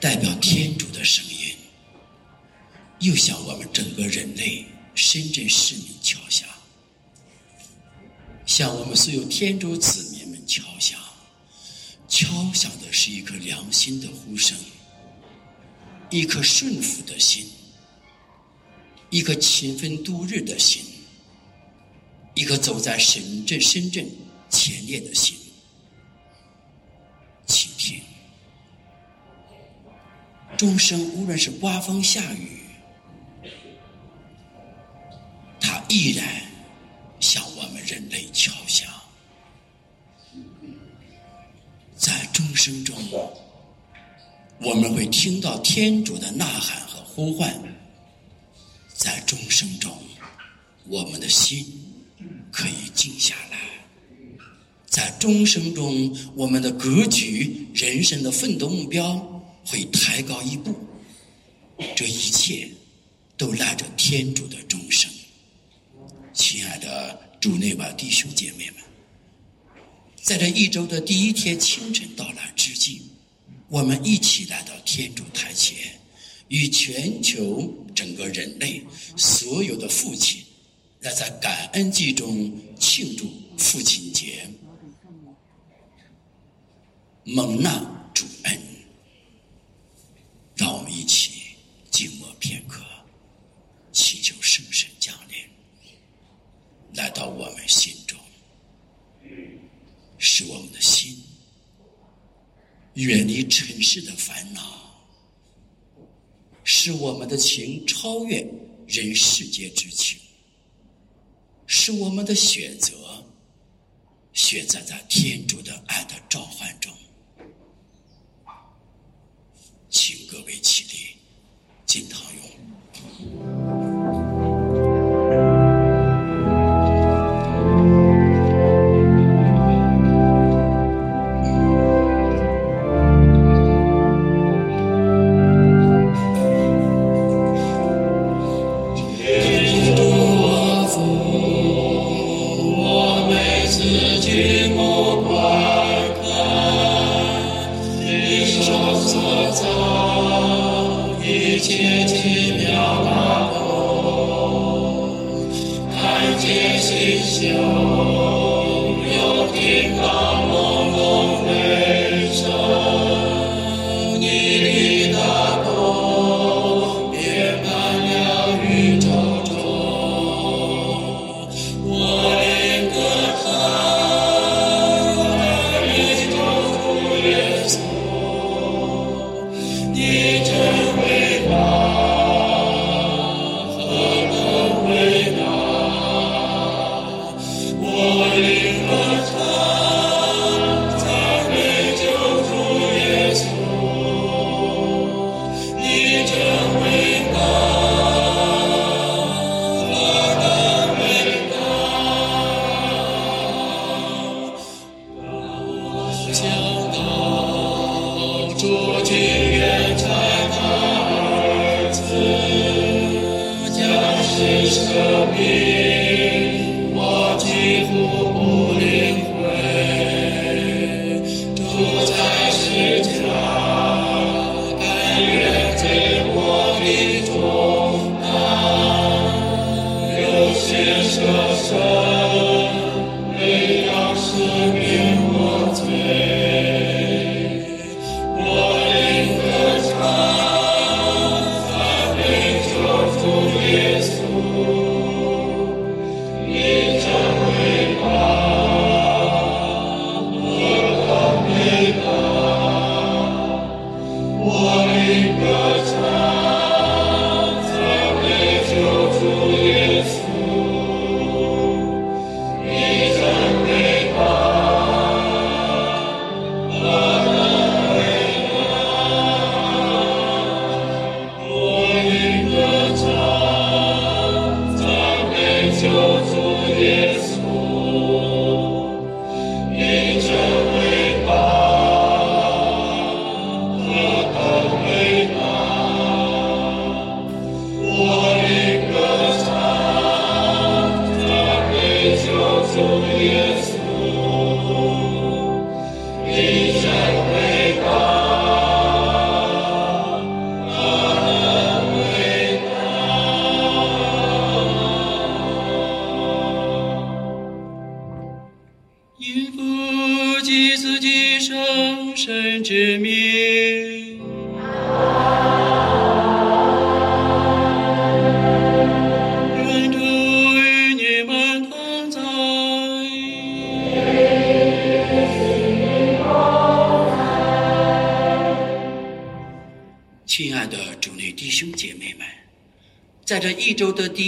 代表天主的声音，又向我们整个人类深圳市民敲响，向我们所有天主子民们敲响。敲响的是一颗良心的呼声，一颗顺服的心，一颗勤奋度日的心，一颗走在深圳深圳前列的心。钟声无论是刮风下雨，它依然向我们人类敲响。在钟声中，我们会听到天主的呐喊和呼唤；在钟声中，我们的心可以静下来；在钟声中，我们的格局、人生的奋斗目标会抬高一步。这一切都赖着天主的钟声。亲爱的主内外弟兄姐妹们。在这一周的第一天清晨到来之际，我们一起来到天主台前，与全球整个人类所有的父亲，来在感恩祭中庆祝父亲节，蒙纳主恩。让我们一起静默片刻，祈求圣神降临，来到我们心中。使我们的心远离尘世的烦恼，使我们的情超越人世间之情，使我们的选择选择在天主的爱的召唤中。请各位起立，敬堂用。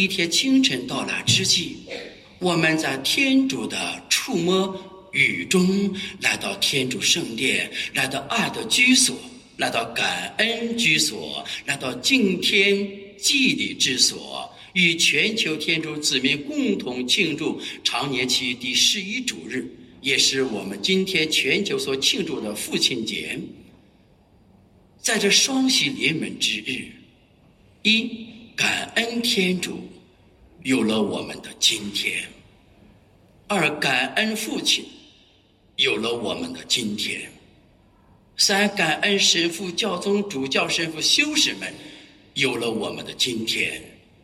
一天清晨到来之际，我们在天主的触摸雨中，来到天主圣殿，来到爱的居所，来到感恩居所，来到敬天祭礼之所，与全球天主子民共同庆祝常年期第十一主日，也是我们今天全球所庆祝的父亲节。在这双喜临门之日，一感恩天主有了我们的今天；二感恩父亲。有了我们的今天；三感恩神父、教宗、主教、神父、修士们。有了我们的今天；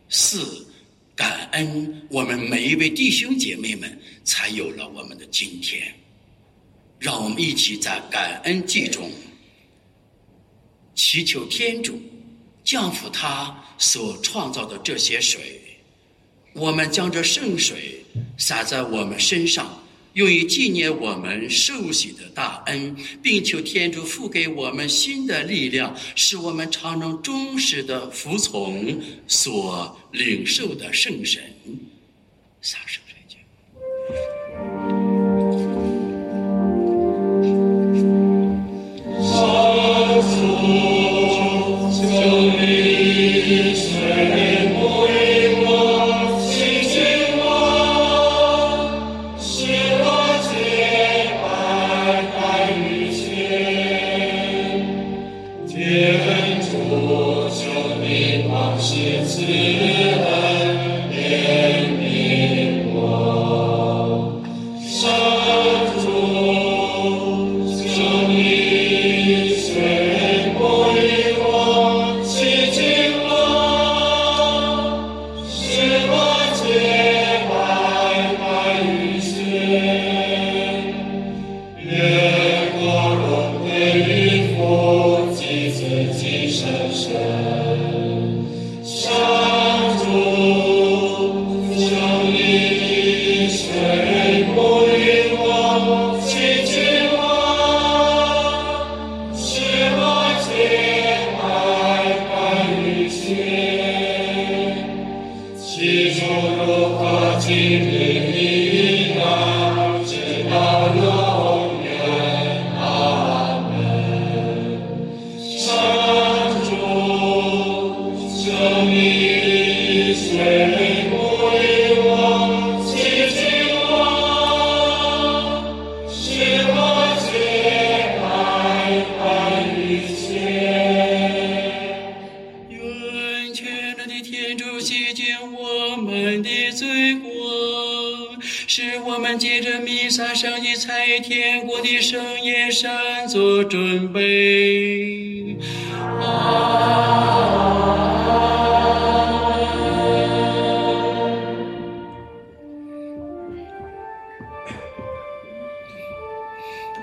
四感恩我们每一位弟兄姐妹们才有了我们的今天。让我们一起在感恩祭中。祈求天主降福他所创造的这些水，我们将这圣水洒在我们身上，用于纪念我们受洗的大恩，并求天主赋给我们新的力量，使我们常能忠实的服从所领受的圣神。撒圣们借着弥撒圣祭在天国的圣宴上做准备。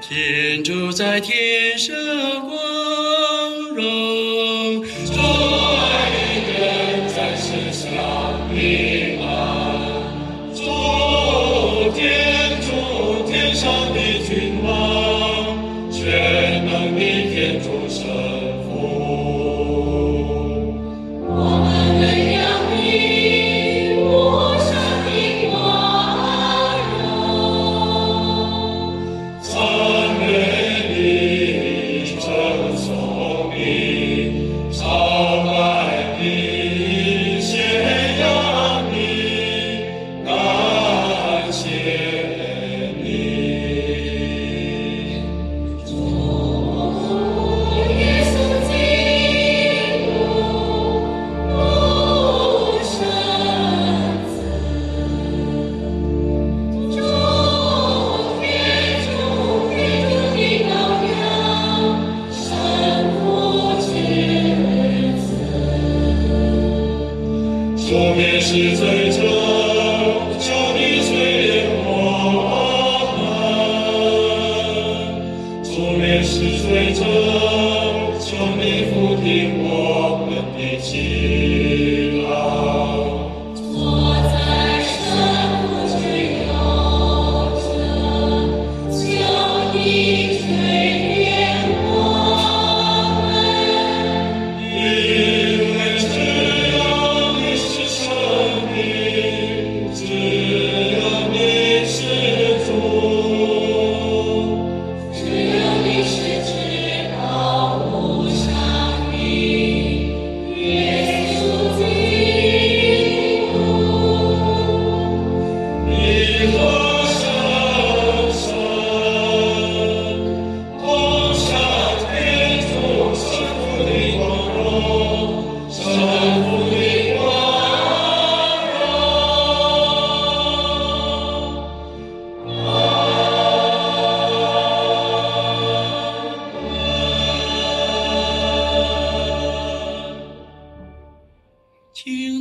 天主在天上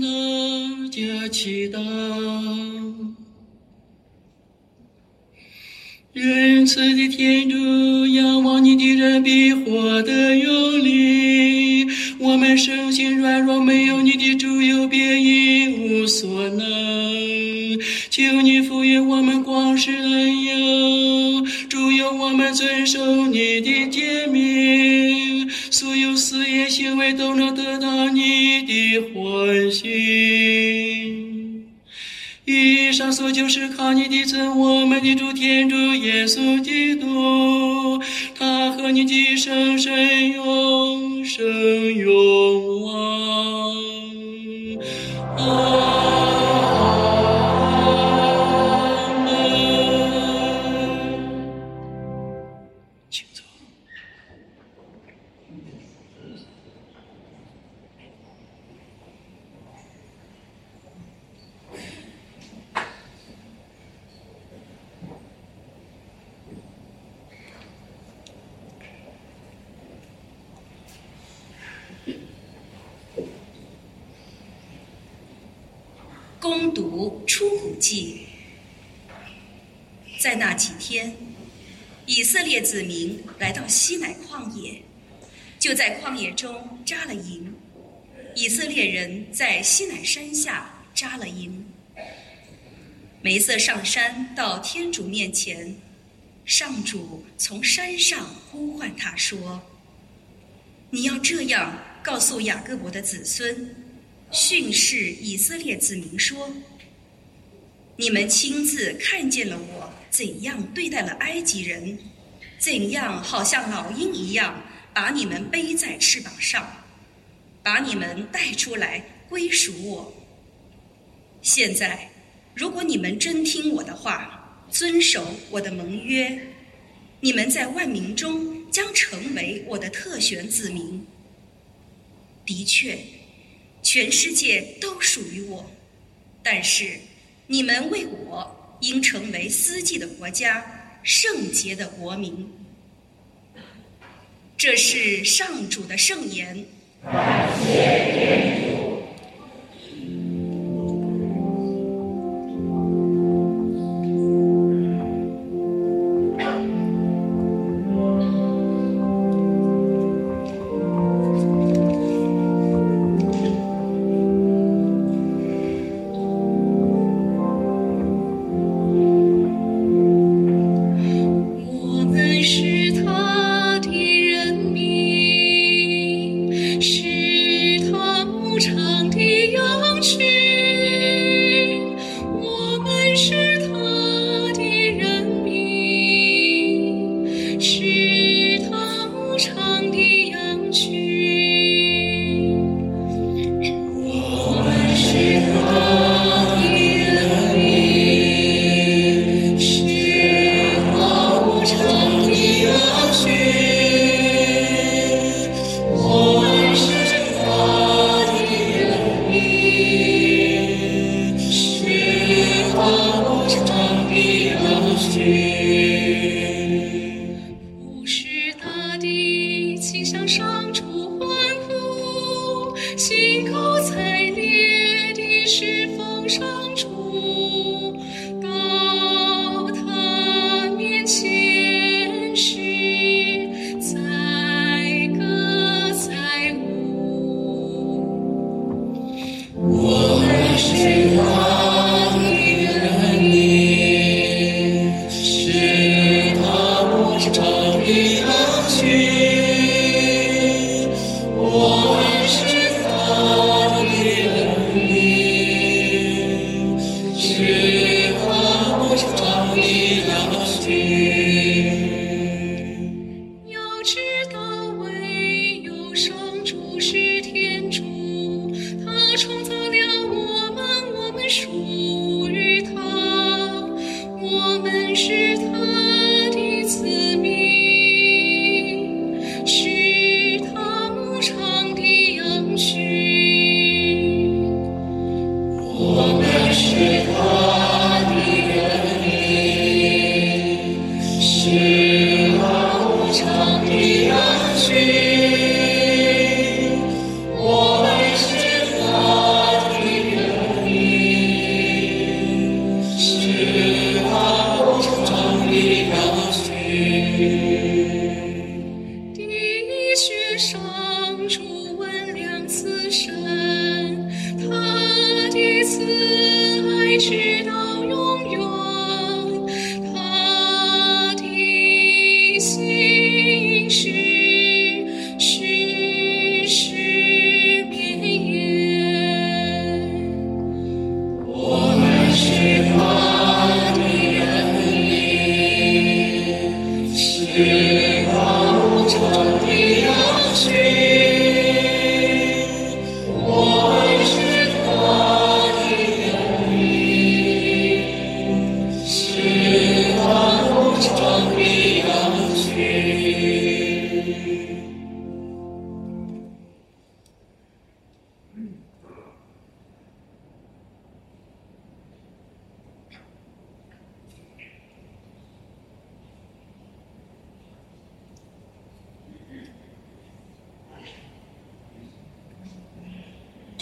大家祈祷。仁慈的天主，仰望你的人必获得有力。我们身心软弱，没有你的主佑，便一无所能。求你赋予我们光是恩佑，主佑我们遵守你的诫命，所有事业行为都能得到你的欢喜。以上所求是靠你的尊，我们的主天主耶稣基督，他和你的圣神永生永王。阿就在旷野中扎了营。以色列人在西乃山下扎了营。梅瑟上山到天主面前，上主从山上呼唤他说：“你要这样告诉雅各伯的子孙。”训示以色列子民说：“你们亲自看见了我怎样对待了埃及人，怎样好像老鹰一样把你们背在翅膀上，把你们带出来归属我。现在，如果你们真听我的话，遵守我的盟约，你们在万民中将成为我的特选子民。的确。”全世界都属于我，但是你们为我应成为司祭的国家，圣洁的国民。这是上主的圣言。我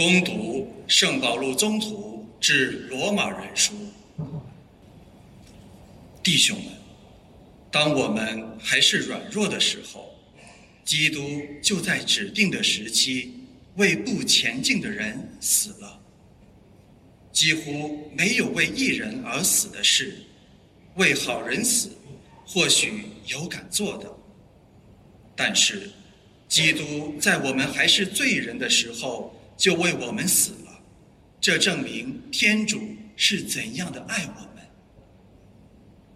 攻读圣保禄宗徒致罗马人书，弟兄们，当我们还是软弱的时候，基督就在指定的时期为不前进的人死了。几乎没有为一人而死的事，为好人死，或许有敢做的，但是基督在我们还是罪人的时候就为我们死了，这证明天主是怎样的爱我们。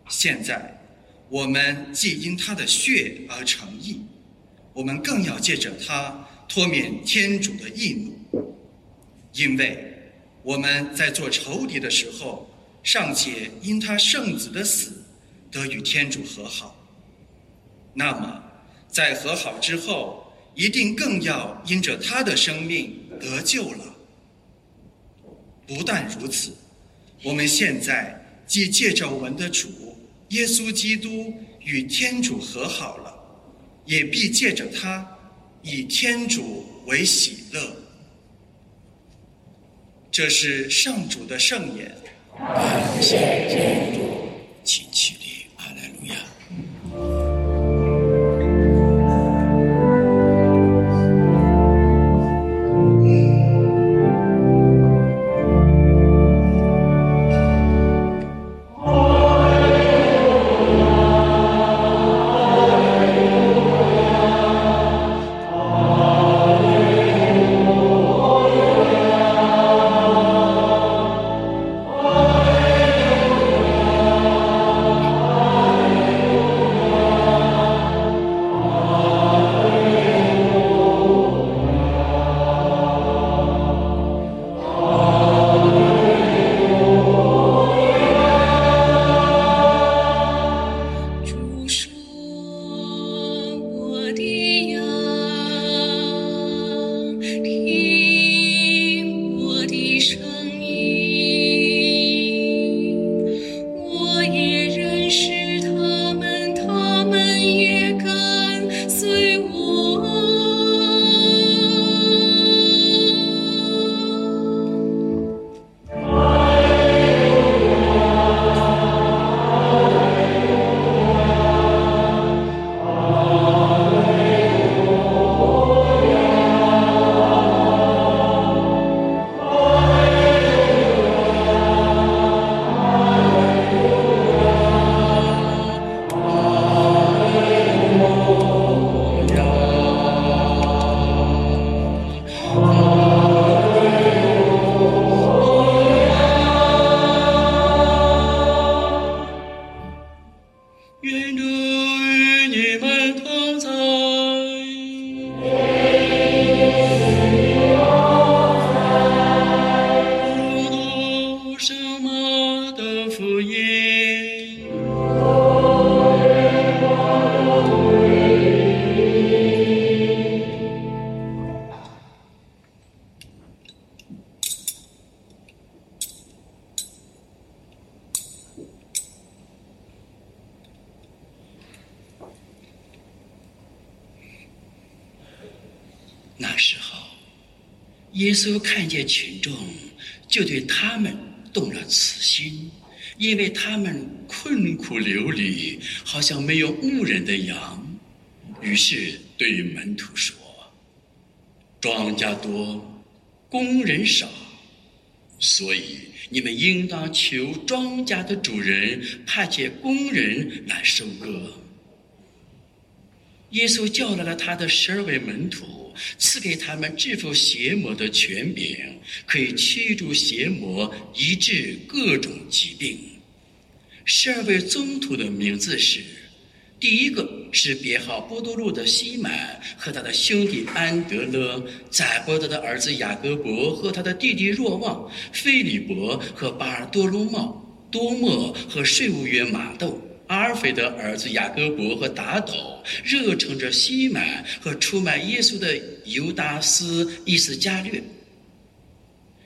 现在，我们既因他的血而成义，我们更要借着他脱免天主的义怒，因为我们在做仇敌的时候，尚且因他圣子的死得与天主和好。那么，在和好之后，一定更要因着他的生命得救了。不但如此，我们现在既借着我们的主耶稣基督与天主和好了，也必借着他以天主为喜乐。这是上主的圣言。感谢天主，请起庄稼多，工人少，所以你们应当求庄稼的主人派遣工人来收割。”耶稣叫来了他的十二位门徒，赐给他们制服邪魔的权柄，可以驱逐邪魔，医治各种疾病。十二位宗徒的名字是：第一个是编号波多禄的西满和他的兄弟安德勒，载伯德的儿子雅各伯和他的弟弟若望，菲利伯和巴尔多禄茂，多莫和税务员马窦。阿尔斐的儿子雅各伯和达斗，热诚着西满和出卖耶稣的犹达斯伊斯加略。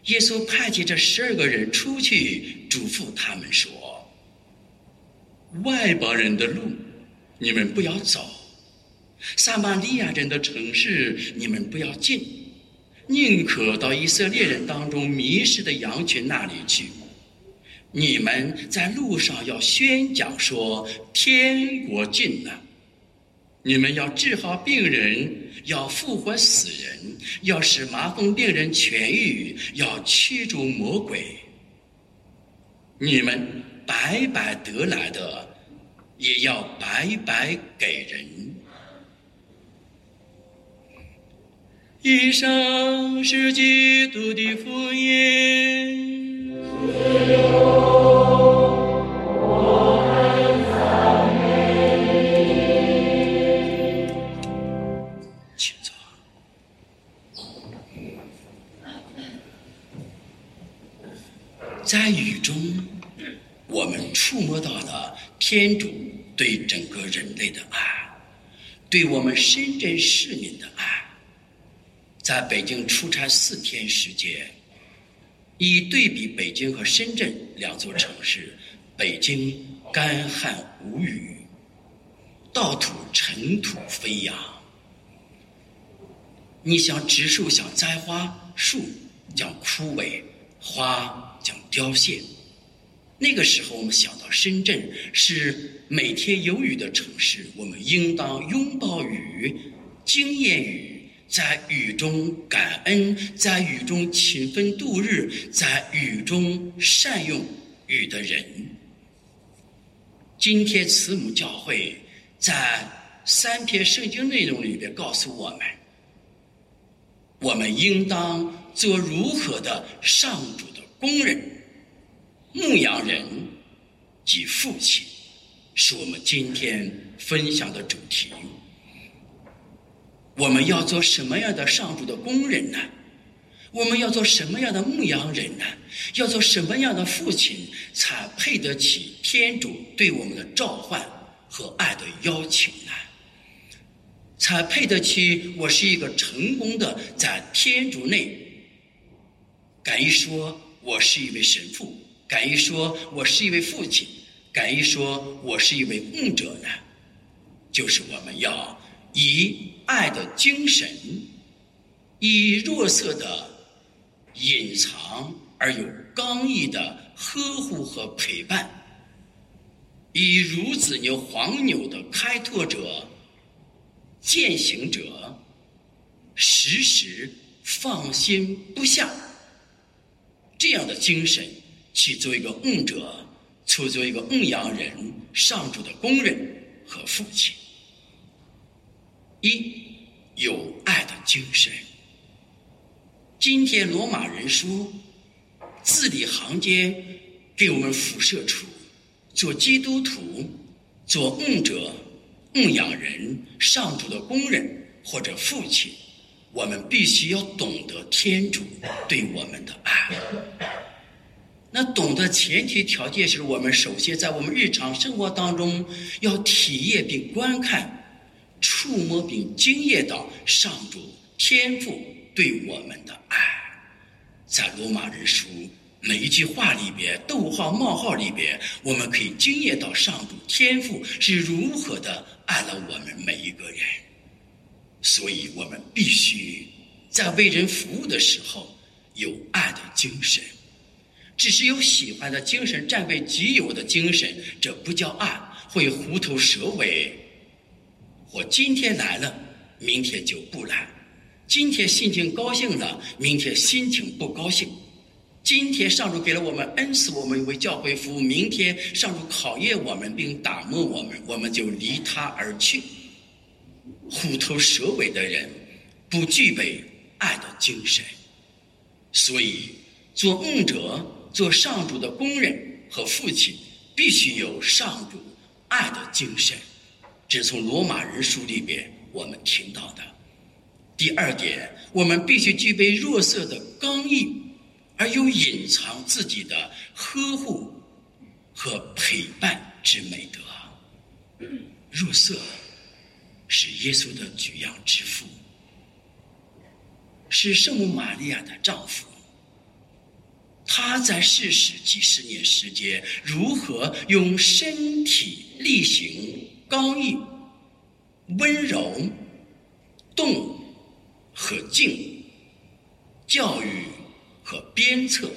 耶稣派遣这十二个人出去，嘱咐他们说：“外邦人的路，你们不要走；撒玛利亚人的城市，你们不要进，宁可到以色列人当中迷失的羊群那里去。”你们在路上要宣讲说天国近了，你们要治好病人，要复活死人，要使麻风病人痊愈，要驱逐魔鬼。你们白白得来的，也要白白给人。以上是基督的福音。请坐。在雨中，我们触摸到了天主对整个人类的爱，对我们深圳市民的爱。在北京出差四天时间。以对比北京和深圳两座城市，北京干旱无雨，稻土尘土飞扬。你想植树，想栽花，树将枯萎，花将凋谢。那个时候，我们想到深圳是每天有雨的城市，我们应当拥抱雨，经验雨。在雨中感恩，在雨中勤奋度日，在雨中善用雨的人。今天慈母教会在三篇圣经内容里边告诉我们：我们应当做如何的上主的工人、牧羊人及父亲，是我们今天分享的主题。我们要做什么样的上主的工人呢？我们要做什么样的牧羊人呢？要做什么样的父亲才配得起天主对我们的召唤和爱的邀请呢？才配得起我是一个成功的在天主内，敢于说我是一位神父，敢于说我是一位父亲，敢于说我是一位牧者呢？就是我们要以。爱的精神，以弱色的隐藏而有刚毅的呵护和陪伴，以孺子牛黄牛的开拓者、践行者，时时放心不下，这样的精神去做一个牧者，去做一个牧羊人、上主的工人和父亲。一有爱的精神。今天罗马人书字里行间给我们辐射出：做基督徒、做牧者、牧养人、上主的工人或者父亲，我们必须要懂得天主对我们的爱。那懂得前提条件是我们首先在我们日常生活当中要体验并观看。触摸并经验到上主天赋对我们的爱，在罗马人书每一句话里边，逗号冒号里边，我们可以经验到上主天赋是如何的爱了我们每一个人。所以我们必须在为人服务的时候有爱的精神。只是有喜欢的精神占为己有的精神，这不叫爱，会虎头蛇尾。我今天来了，明天就不来；今天心情高兴了，明天心情不高兴。今天上主给了我们恩赐，我们为教会服务；明天上主考验我们并打磨我们，我们就离他而去。虎头蛇尾的人不具备爱的精神，所以做梦者、做上主的工人和父亲，必须有上主爱的精神。这是从罗马人书里边我们听到的。第二点，我们必须具备弱色的刚毅。而又隐藏自己的呵护和陪伴之美德。若瑟是耶稣的举养之父，是圣母玛利亚的丈夫。他在世时几十年时间，如何用身体力行、刚毅、温柔、动和静教育。和鞭策，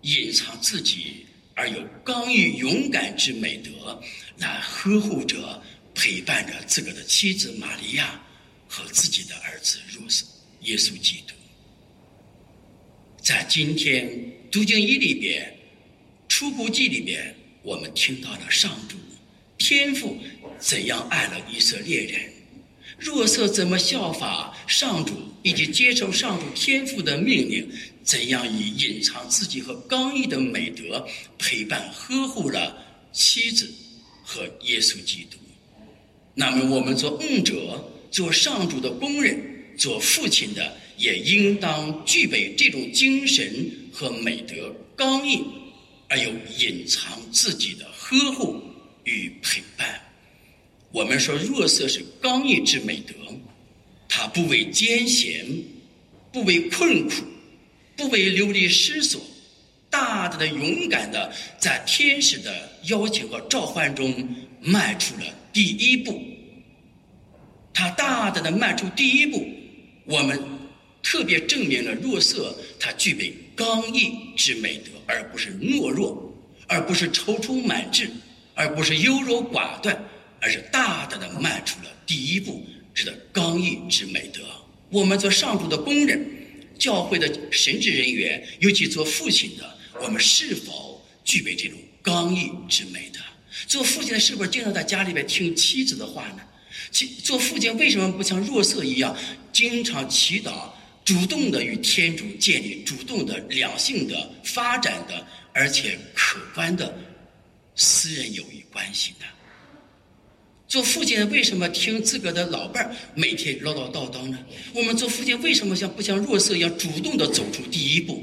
隐藏自己而有刚毅勇敢之美德，来呵护着、陪伴着自个的妻子玛利亚和自己的儿子若瑟耶稣基督。在今天读经一里边，出谷记里边，我们听到了上主天父怎样爱了以色列人。若瑟怎么效法上主，以及接受上主天父的命令？怎样以隐藏自己和刚毅的美德，陪伴呵护了妻子和耶稣基督？那么，我们做牧者、做上主的工人、做父亲的，也应当具备这种精神和美德：刚毅而又隐藏自己的呵护与陪伴。我们说，若瑟是刚毅之美德，他不畏艰险，不畏困苦，不畏流离失所，大胆的、勇敢的，在天使的邀请和召唤中迈出了第一步。他大胆的迈出第一步，我们特别证明了若瑟他具备刚毅之美德，而不是懦弱，而不是踌躇满志，而不是优柔寡断。而是大胆的迈出了第一步，值得刚毅之美德。我们做上主的工人，教会的神职人员，尤其做父亲的，我们是否具备这种刚毅之美德？做父亲的是不是经常在家里边听妻子的话呢？其做父亲为什么不像若瑟一样，经常祈祷，主动的与天主建立主动的两性的发展的，而且可观的私人友谊关系的？做父亲的为什么听自个的老伴儿每天唠唠叨叨呢？我们做父亲为什么像不像弱色一样主动的走出第一步，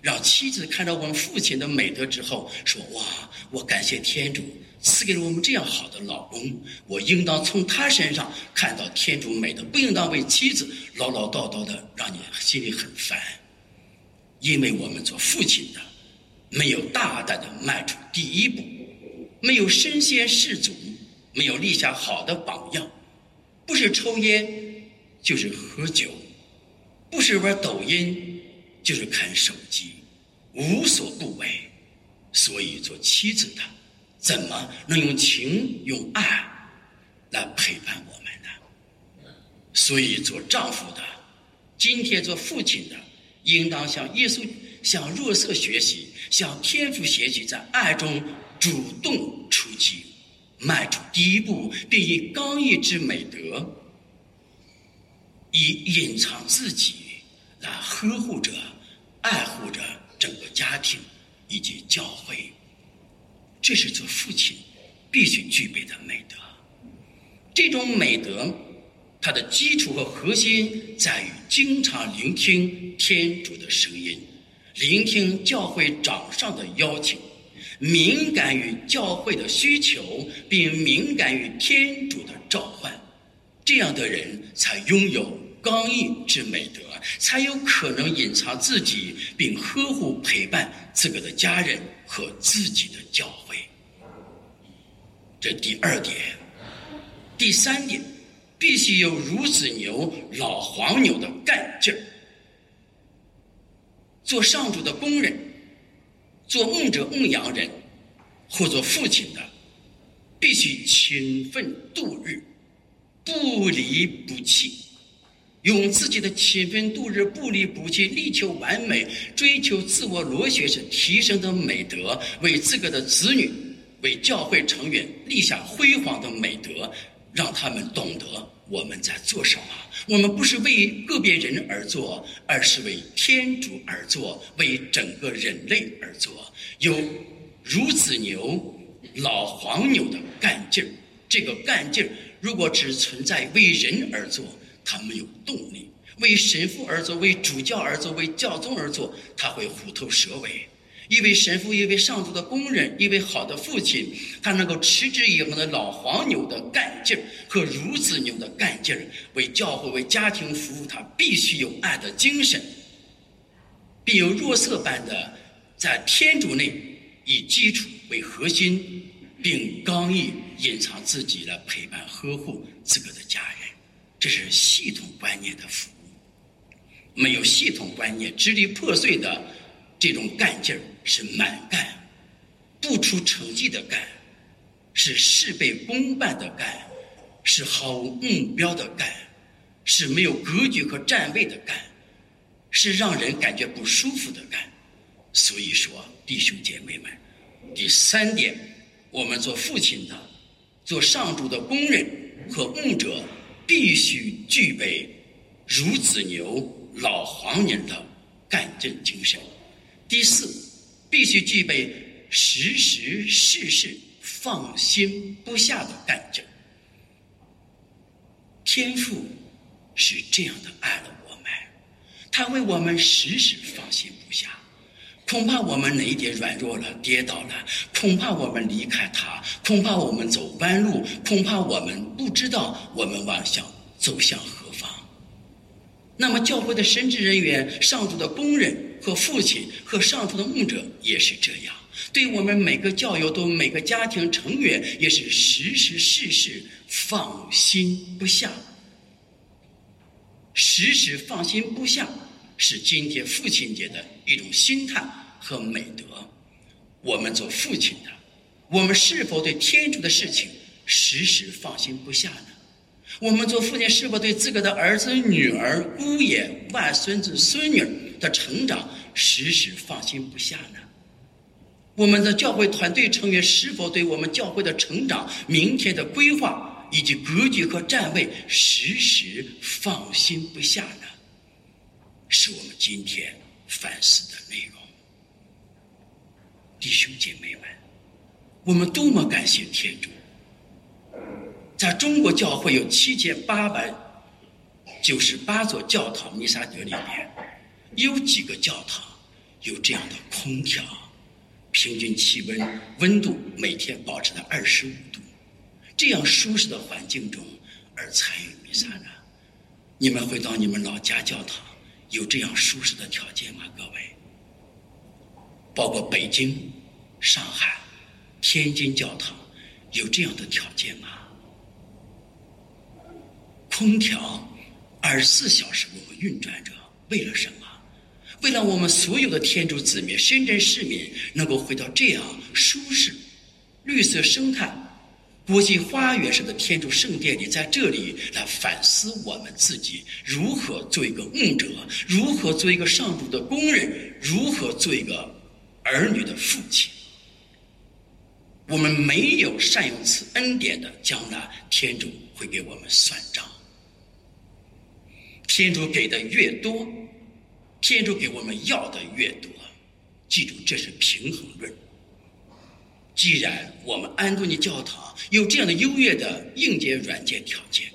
让妻子看到我们父亲的美德之后说：“哇，我感谢天主赐给了我们这样好的老公，我应当从他身上看到天主美德，不应当为妻子唠唠叨叨的让你心里很烦。因为我们做父亲的没有大胆的迈出第一步，没有身先士卒。”没有立下好的榜样，不是抽烟，就是喝酒，不是玩抖音，就是看手机，无所不为。所以做妻子的，怎么能用情用爱来陪伴我们呢？所以做丈夫的，今天做父亲的，应当向耶稣、向若瑟学习，向天父学习，在爱中主动出击。迈出第一步，并以刚毅之美德，以隐藏自己来呵护着、爱护着整个家庭以及教会。这是做父亲必须具备的美德。这种美德，它的基础和核心在于经常聆听天主的声音，聆听教会长上的邀请。敏感于教会的需求，并敏感于天主的召唤，这样的人才拥有刚毅之美德，才有可能隐藏自己，并呵护陪伴自个的家人和自己的教会。这第二点，第三点，必须有孺子牛、老黄牛的干劲。做上主的工人，做牧者、牧羊人，或做父亲的，必须勤奋度日，不离不弃，用自己的勤奋度日、不离不弃，力求完美，追求自我螺旋式提升的美德，为自个的子女、为教会成员立下辉煌的美德，让他们懂得我们在做什么。我们不是为个别人而做，而是为天主而做，为整个人类而做。有孺子牛、老黄牛的干劲儿，这个干劲儿如果只存在为人而做，他没有动力；为神父而做，为主教而做，为教宗而做，他会虎头蛇尾。一位神父，一位上主的工人，一位好的父亲，他能够持之以恒的老黄牛的干劲儿和孺子牛的干劲儿，为教会、为家庭服务，他必须有爱的精神，并有若瑟般的在天主内以基础为核心，并刚毅隐藏自己来陪伴呵护自个的家人。这是系统观念的服务。没有系统观念、支离破碎的这种干劲儿。是蛮干，不出成绩的干，是事倍功半的干，是毫无目标的干，是没有格局和站位的干，是让人感觉不舒服的干。所以说，弟兄姐妹们，第三点，我们做父亲的、做上主的工人和牧者，必须具备孺子牛、老黄牛的干劲精神。第四。必须具备时时事事放心不下的干劲。天父是这样的爱了我们，他为我们时时放心。恐怕我们哪一点软弱了、跌倒了，恐怕我们离开他，恐怕我们走弯路，恐怕我们不知道我们往向走向何方。那么，教会的神职人员、上主的工人。和父亲和上头的牧者也是这样，对我们每个教友都每个家庭成员也是时时事事放心不下。时时放心不下是今天父亲节的一种心态和美德。我们做父亲的，我们是否对天主的事情时时放心不下呢？我们做父亲是否对自个的儿子、女儿、姑爷、外孙子、孙女的成长时时放心不下呢？我们的教会团队成员是否对我们教会的成长、明天的规划以及格局和站位时时放心不下呢？是我们今天反思的内容。弟兄姐妹们，我们多么感谢天主！在中国教会有七千八百九十八座教堂弥撒德里面，有几个教堂有这样的空调，平均气温温度每天保持在二十五度，这样舒适的环境中而参与弥撒呢？你们回到你们老家教堂有这样舒适的条件吗？各位，包括北京、上海、天津教堂有这样的条件吗？空调二十四小时我们运转着，为了什么？为了我们所有的天主子民、深圳市民能够回到这样舒适、绿色生态、国际花园式的天主圣殿里，在这里来反思我们自己如何做一个牧者，如何做一个上主的工人，如何做一个儿女的父亲。我们没有善用此恩典的，将来天主会给我们算账。天主给的越多，天主给我们要的越多。记住，这是平衡论。既然我们安东尼教堂有这样的优越的硬件、软件条件，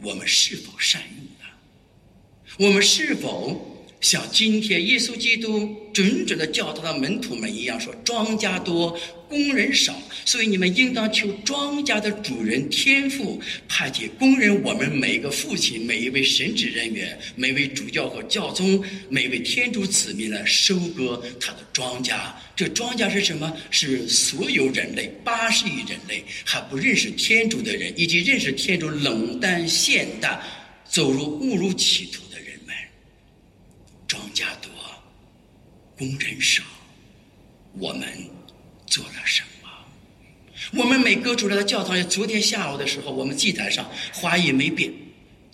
我们是否善用呢？我们是否像今天耶稣基督准准的教导的门徒们一样，说庄稼多，工人少，所以你们应当求庄稼的主人天父派遣工人，我们每一个父亲、每一位神职人员、每位主教和教宗、每位天主子民来收割他的庄稼。这庄稼是什么？是所有人类八十亿人类还不认识天主的人，以及认识天主冷淡现代、走入误入歧途。庄稼多，工人少，我们做了什么？我们每个主日的教堂，昨天下午的时候，我们祭坛上花语没变。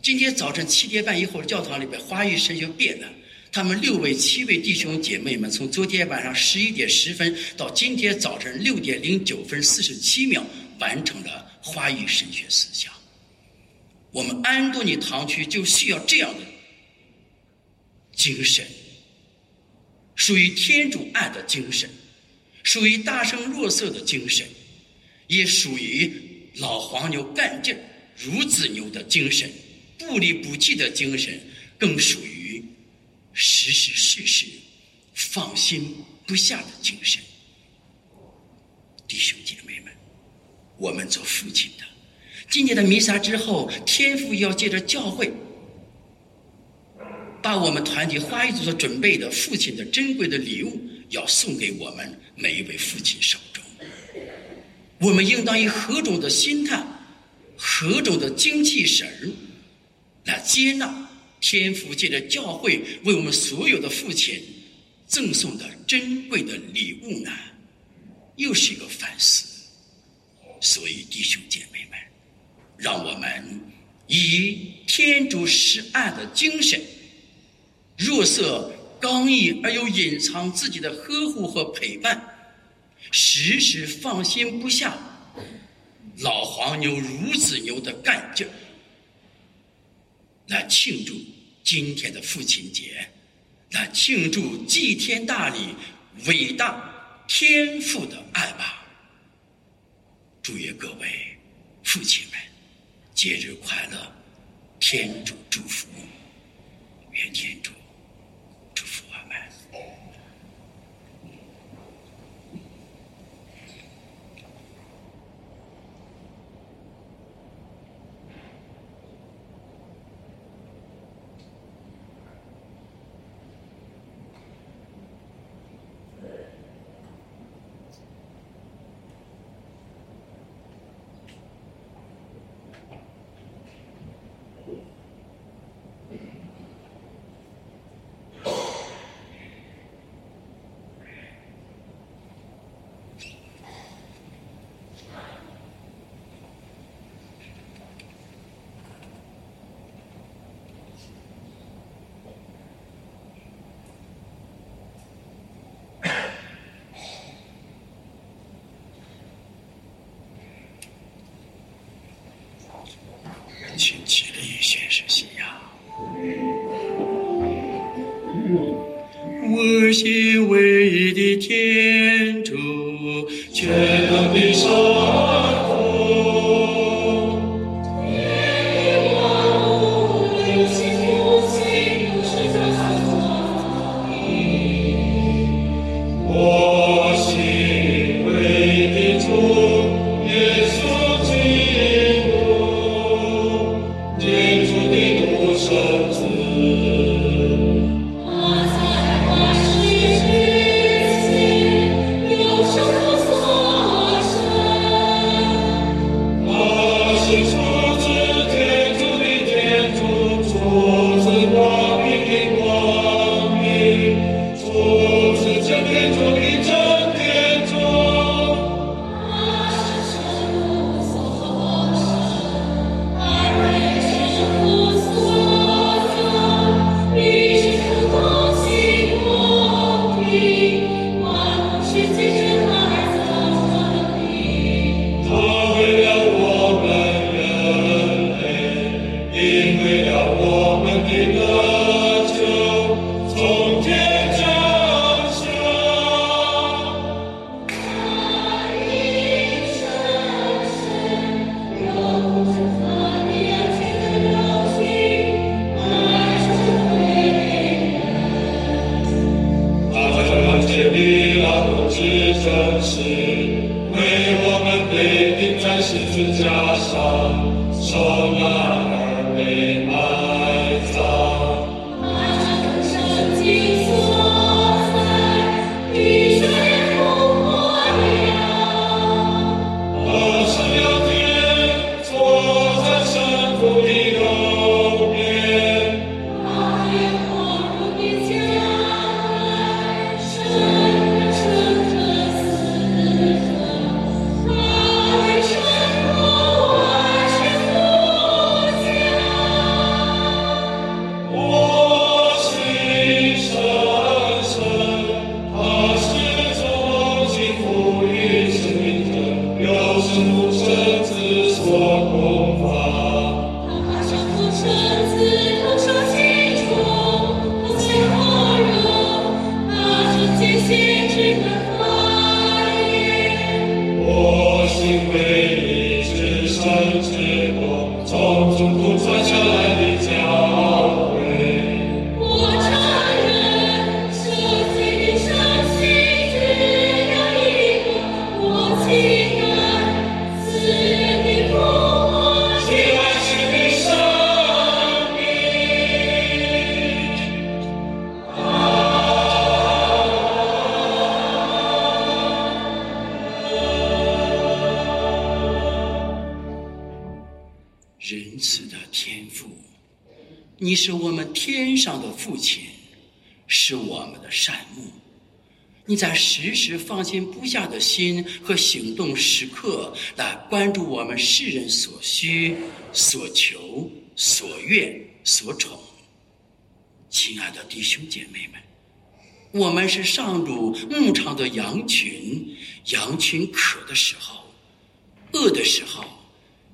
今天早晨七点半以后，教堂里边花语神学变了。他们六位、七位弟兄姐妹们，从昨天晚上十一点十分到今天早晨六点零九分四十七秒，完成了花语神学思想。我们安多尼堂区就需要这样的。精神属于天主爱的精神，属于大声若瑟的精神，也属于老黄牛干劲孺子牛的精神，不离不弃的精神，更属于实实事事放心不下的精神。弟兄姐妹们，我们做父亲的，今年的弥撒之后，天父要借着教会。把我们团体花艺组所准备的父亲的珍贵的礼物，要送给我们每一位父亲手中。我们应当以何种的心态、何种的精气神儿，来接纳天父界的教会为我们所有的父亲赠送的珍贵的礼物呢？又是一个反思。所以，弟兄姐妹们，让我们以天主施爱的精神。若色刚毅而又隐藏自己的呵护和陪伴，时时放心不下，老黄牛、孺子牛的干劲，来庆祝今天的父亲节，来庆祝祭天大礼伟大天父的爱吧！祝愿各位父亲们节日快乐，天主祝福，愿天主。请起立宣誓信仰。心唯一的天天上的父亲，是我们的善牧。你在时时放心不下的心和行动时刻来关注我们世人所需、所求、所愿、所宠。亲爱的弟兄姐妹们，我们是上主牧场的羊群，羊群渴的时候、饿的时候，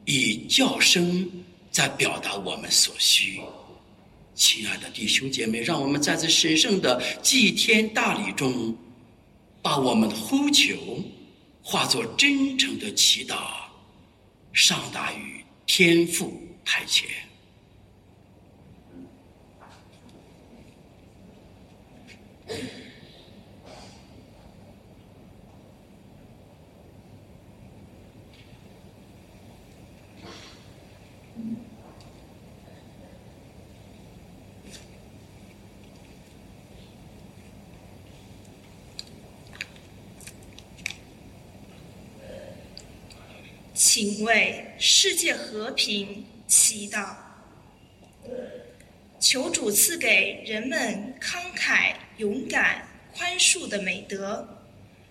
以叫声在表达我们所需。亲爱的弟兄姐妹，让我们在这神圣的祭天大礼中。把我们的呼求化作真诚的祈祷，上达于天父台前。请为世界和平祈祷，求主赐给人们慷慨、勇敢、宽恕的美德，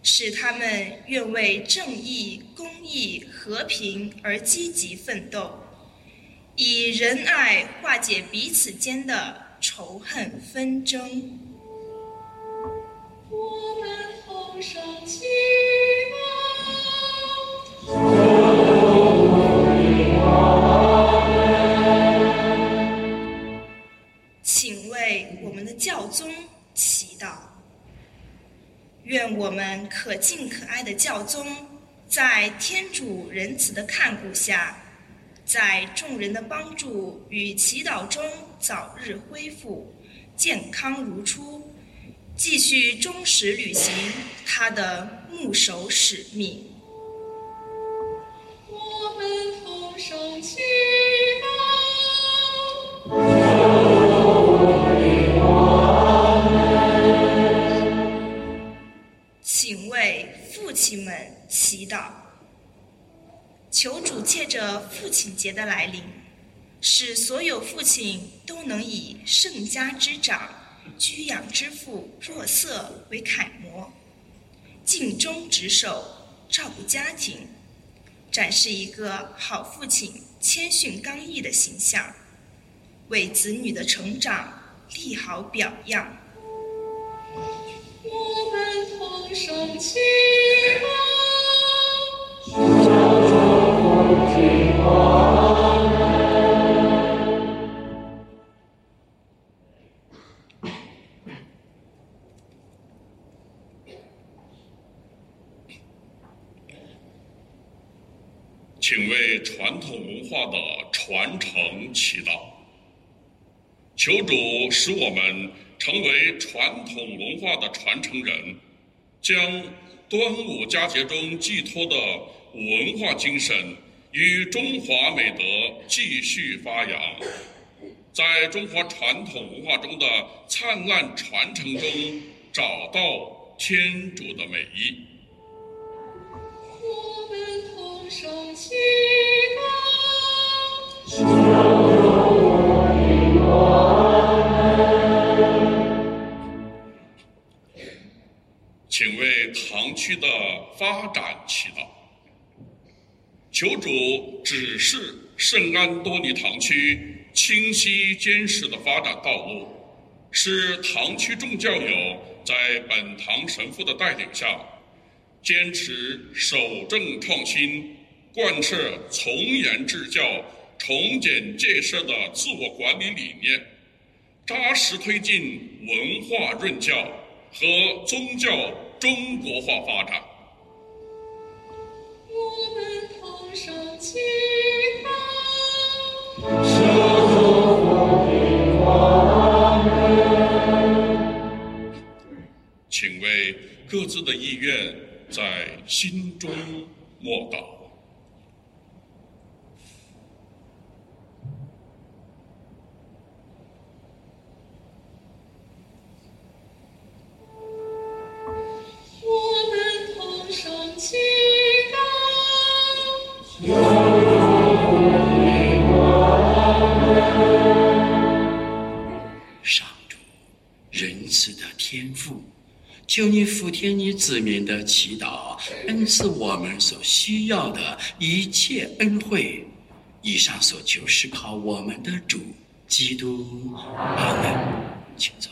使他们愿为正义、公义、和平而积极奋斗，以仁爱化解彼此间的仇恨纷争。我们同声祈请愿我们可敬可爱的教宗，在天主仁慈的看顾下，在众人的帮助与祈祷中早日恢复健康如初，继续忠实履行他的牧首使命。我们同声祈祷亲们祈祷，求主借着父亲节的来临，使所有父亲都能以圣家之长、居养之父若瑟为楷模，尽忠职守，照顾家庭，展示一个好父亲谦逊刚毅的形象，为子女的成长立好表样。我们同声祈求主使我们成为传统文化的传承人，将端午佳节中寄托的文化精神与中华美德继续发扬，在中华传统文化中的灿烂传承中找到天主的美意。我们同声祈祷区的发展祈祷，求主指示圣安多尼堂区清晰坚实的发展道路，使堂区众教友在本堂神父的带领下，坚持守正创新，贯彻从严治教、从简戒慎的自我管理理念，扎实推进文化润教和宗教中国化发展。我们同声祈请为各自的意愿在心中默祷。求你俯听你子民的祈祷，恩赐我们所需要的一切恩惠。以上所求是靠我们的主基督。阿门。请坐。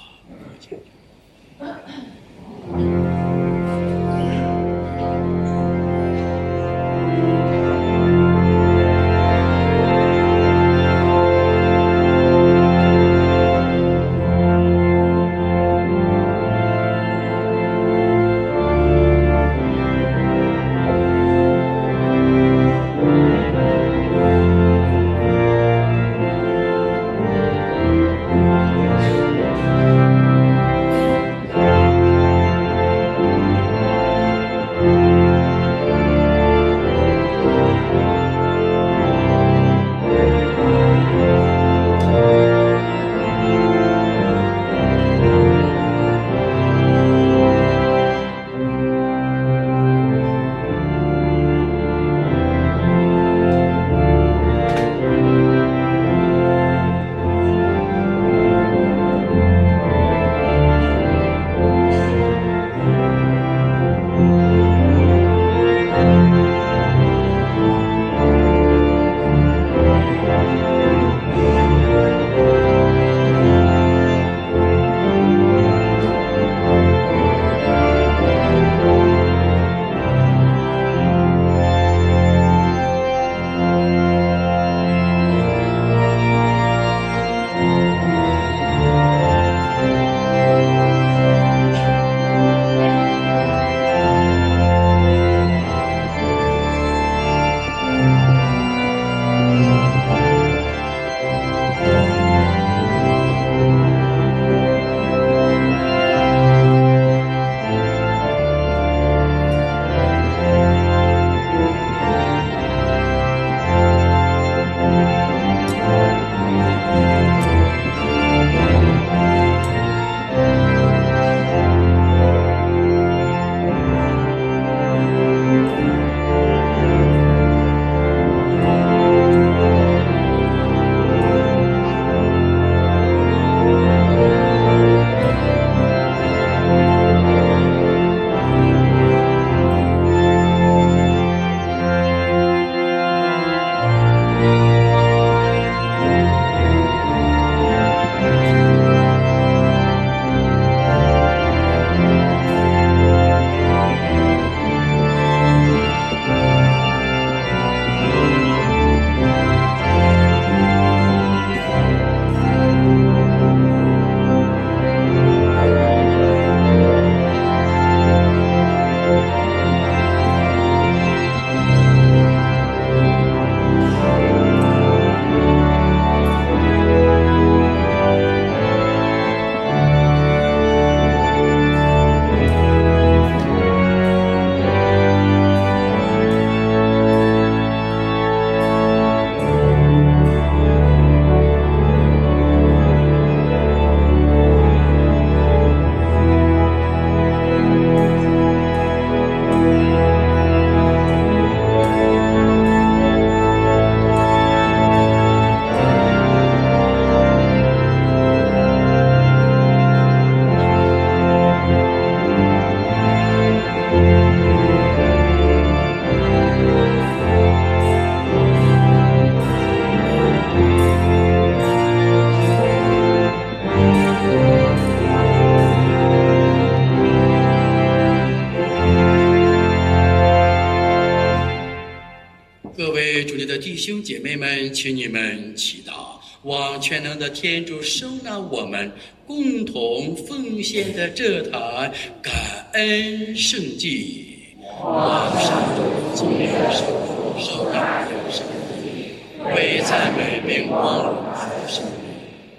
姐妹们，请你们祈祷，望全能的天主收纳我们共同奉献的这台感恩圣祭。望上主今日受福受大有圣利，为赞美并光荣主圣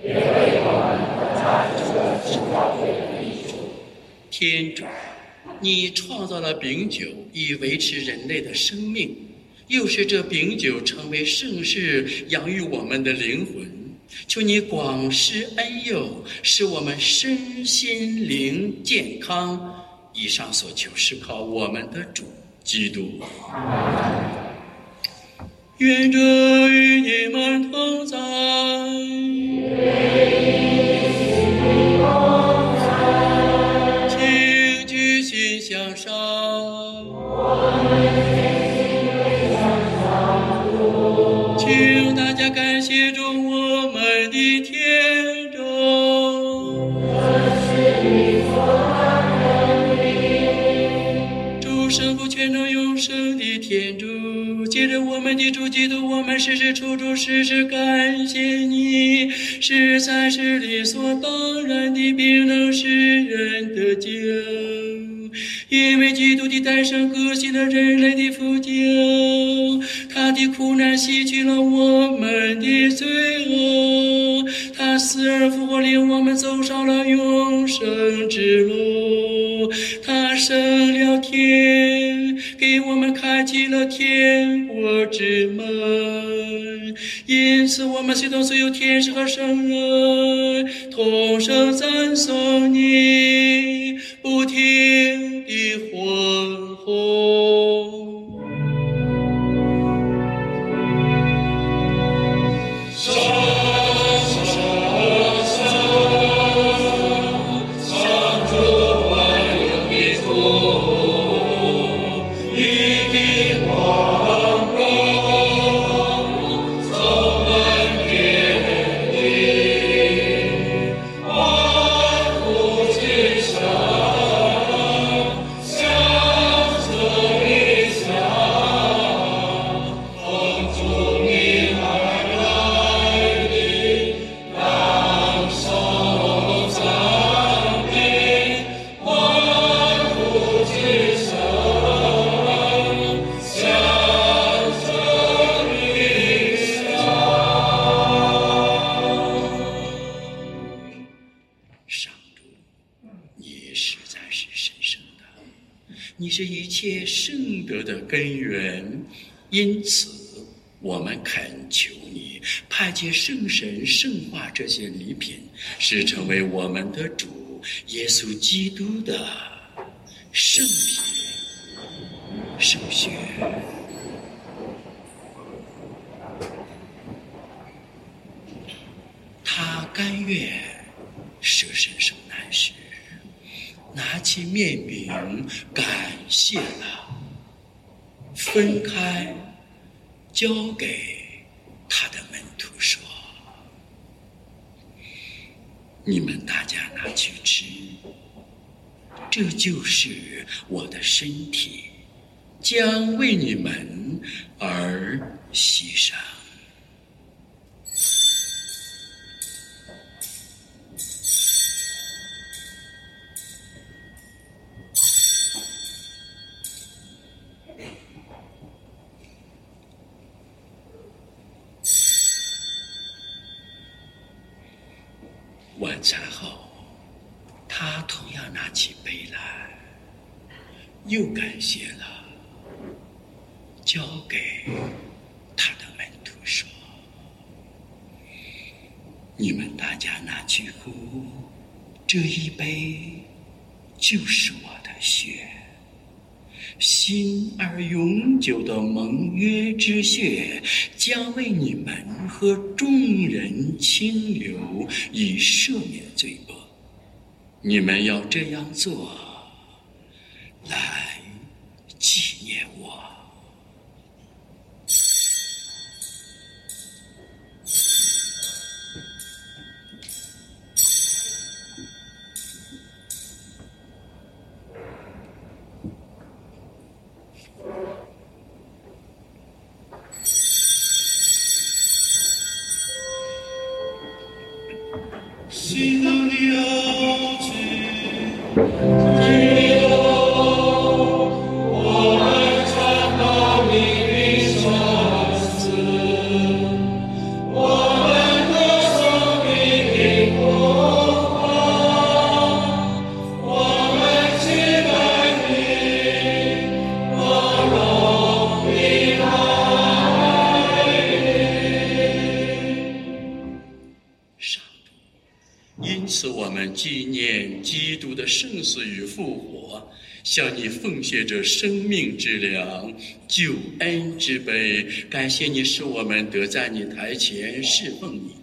也为我们在这个圣教会的益处。天主，你创造了饼酒，以维持人类的生命。又是这饼酒成为盛世，养育我们的灵魂。求你广施恩佑，使我们身心灵健康。以上所求是靠我们的主基督。愿这与你们同在。着我们的主基督，我们时时处处时时感谢你，实在是理所当然的，并能使人得救。因为基督的诞生革新了人类的福救，他的苦难洗去了我们的罪恶，他死而复活，令我们走上了永生之路。他升了天，给我们开启了天国之门。因此，我们随同所有天使和圣人，同声赞颂你，不停地欢呼。是，成为我们的主耶稣基督的圣体圣血。他甘愿舍身受难时，拿起面饼，感谢了，分开，交给他的门徒说：“你们大家拿去吃，这就是我的身体，将为你们而牺牲。”晚餐后，他同样拿起杯来，又感谢了，交给他的门徒说：“你们大家拿去喝，这一杯就是我的血。”新而永久的盟约之血，将为你们和众人清流，以赦免罪恶。你们要这样做，来纪念我。心疼你啊。向你奉献着生命之粮、救恩之杯，感谢你使我们得在你台前侍奉你。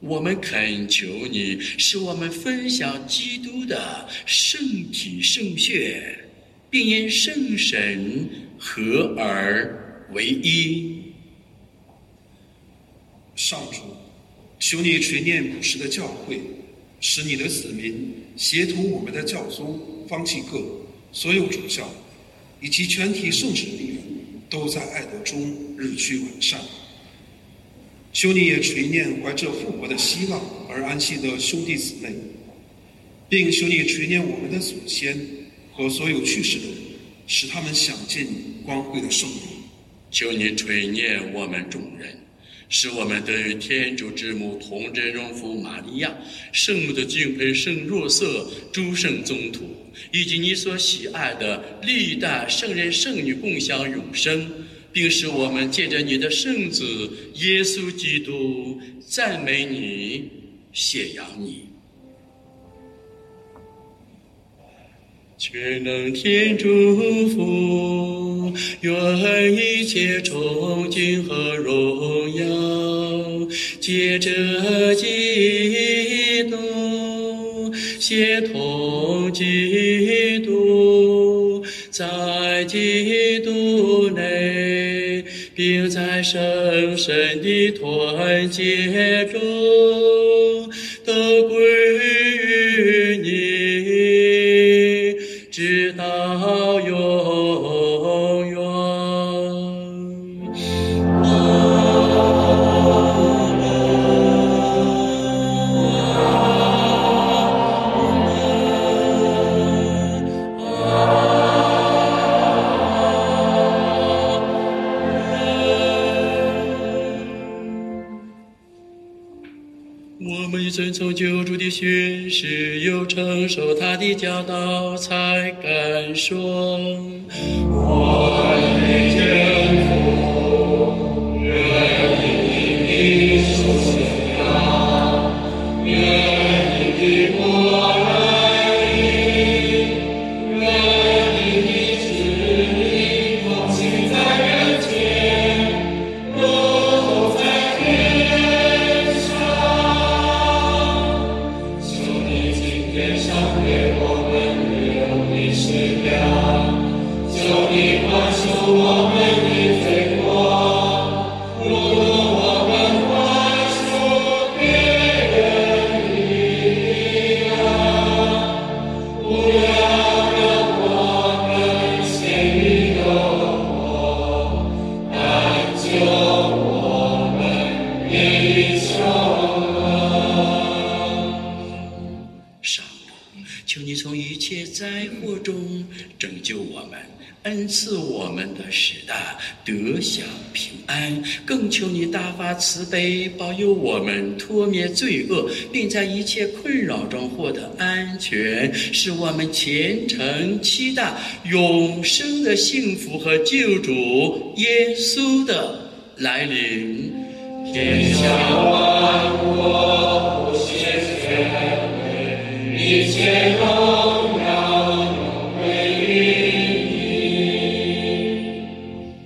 我们恳求你，使我们分享基督的圣体圣血，并因圣神合而为一。上主，求你垂念普世的教会，使你的子民协同我们的教宗方济各、所有主教以及全体圣使力量，都在爱德中日趋完善。求你也垂念怀着复活的希望而安息的兄弟姊妹，并求你垂念我们的祖先和所有去世的人，使他们享尽光辉的圣灵。求你垂念我们众人，使我们得与天主之母童真荣福玛利亚、圣母的敬佩圣若瑟、诸圣宗徒，以及你所喜爱的历代圣人圣女共享永生，并使我们借着你的圣子耶稣基督赞美你、谢扬你。全能天主福，愿一切崇敬和荣耀，借着基督，协同基督，在基督内，并在深深的团结中，都归只有承受他的教导，才敢说：，我爱的天父，愿意你的。慈悲，保佑我们脱灭罪恶，并在一切困扰中获得安全，使我们虔诚期待永生的幸福和救主耶稣的来临。天下万物无限全一切荣耀永归于你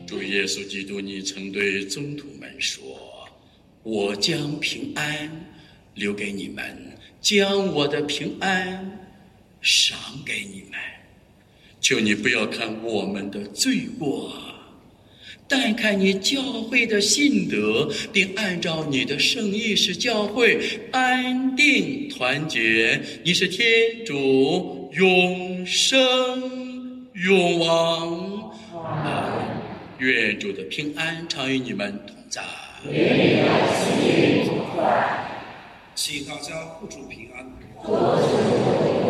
主耶稣基督，你曾对宗徒们说：“我将平安留给你们，将我的平安赏给你们。求你不要看我们的罪过，但看你教会的信德，并按照你的圣意使教会安定团结。你是天主，永生永王。愿主的平安常与你们同在。请大家互助平安。主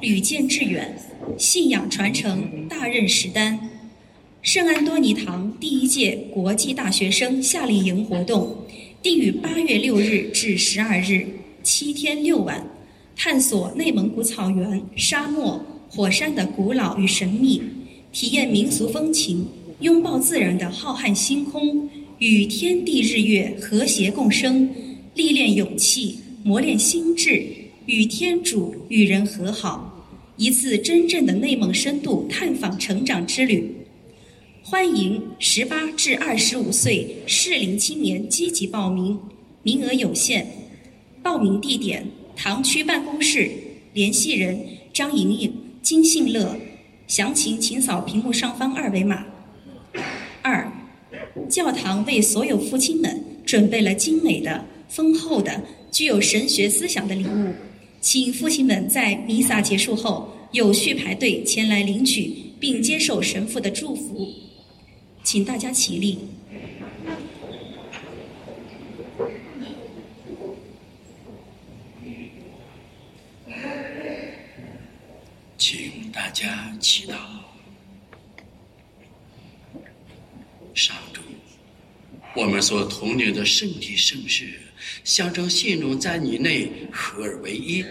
屡见致远，信仰传承大任实担。圣安多尼堂第一届国际大学生夏令营活动，定于八月六日至十二日，七天六晚，探索内蒙古草原、沙漠、火山的古老与神秘，体验民俗风情，拥抱自然的浩瀚星空，与天地日月和谐共生，历练勇气。磨练心智，与天主与人和好，一次真正的内蒙深度探访成长之旅。欢迎十八至二十五岁适龄青年积极报名，名额有限。报名地点：唐区办公室，联系人：张莹莹、金信乐。详情请扫屏幕上方二维码。二，教堂为所有父亲们准备了精美的、丰厚的。具有神学思想的礼物，请父亲们在弥撒结束后有序排队前来领取，并接受神父的祝福。请大家起立。请大家祈祷。上主，我们所童年的圣体圣事。象征信众在你内合而为一，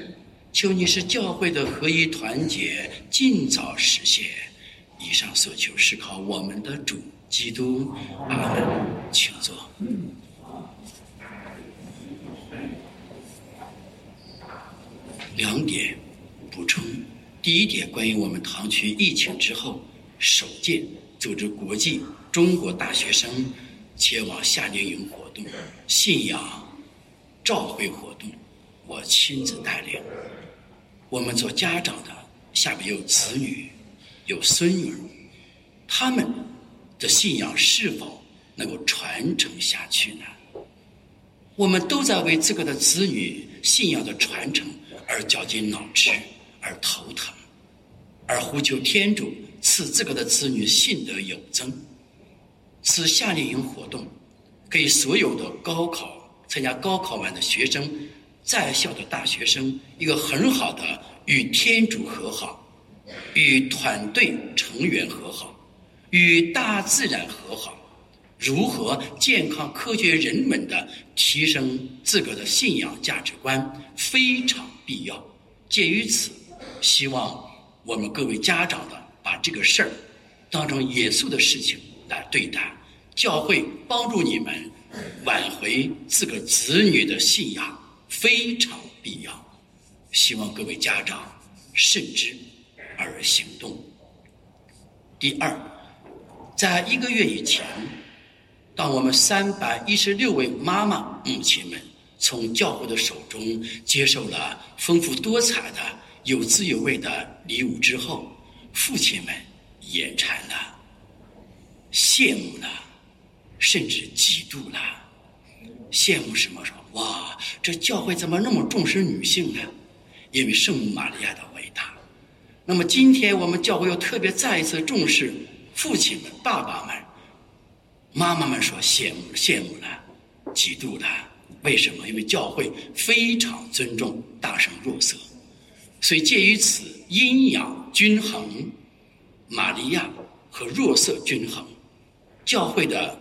求你使教会的合一团结尽早实现。以上所求是靠我们的主基督。阿门。请坐。两点补充：第一点，关于我们堂区疫情之后首届组织国际中国大学生前往夏令营活动，信仰。召会活动，我亲自带领。我们做家长的下面有子女，有孙女，他们的信仰是否能够传承下去呢？我们都在为自个的子女信仰的传承而绞尽脑汁，而头疼，而呼求天主赐自个的子女信德有增。此夏令营活动给所有的高考。参加高考完的学生，在校的大学生，一个很好的与天主和好，与团队成员和好，与大自然和好，如何健康科学人们的提升自个的信仰价值观非常必要。鉴于此，希望我们各位家长的把这个事儿当成严肃的事情来对待，教会帮助你们。挽回自个子女的信仰非常必要，希望各位家长慎之而行动。第二，在一个月以前，当我们三百一十六位妈妈母亲们从教会的手中接受了丰富多彩的、有滋有味的礼物之后，父亲们眼馋了，羡慕了。甚至嫉妒了，羡慕什么？说哇，这教会怎么那么重视女性呢？因为圣母玛利亚的伟大。那么今天我们教会又特别再一次重视父亲们、爸爸们、妈妈们，说羡慕、羡慕了，嫉妒了。为什么？因为教会非常尊重大圣若瑟，所以介于此阴阳均衡，玛利亚和若瑟均衡，教会的。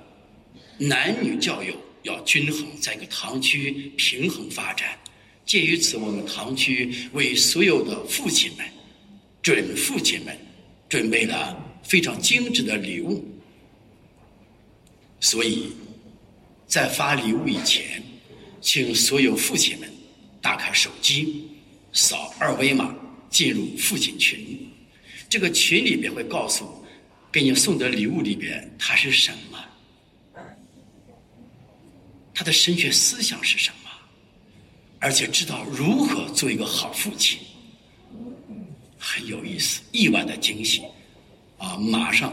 男女教育要均衡，在一个堂区平衡发展。鉴于此，我们堂区为所有的父亲们、准父亲们准备了非常精致的礼物。所以，在发礼物以前，请所有父亲们打开手机，扫二维码进入父亲群。这个群里边会告诉给你送的礼物里边它是什么。他的神学思想是什么？而且知道如何做一个好父亲，很有意思，意外的惊喜啊！马上，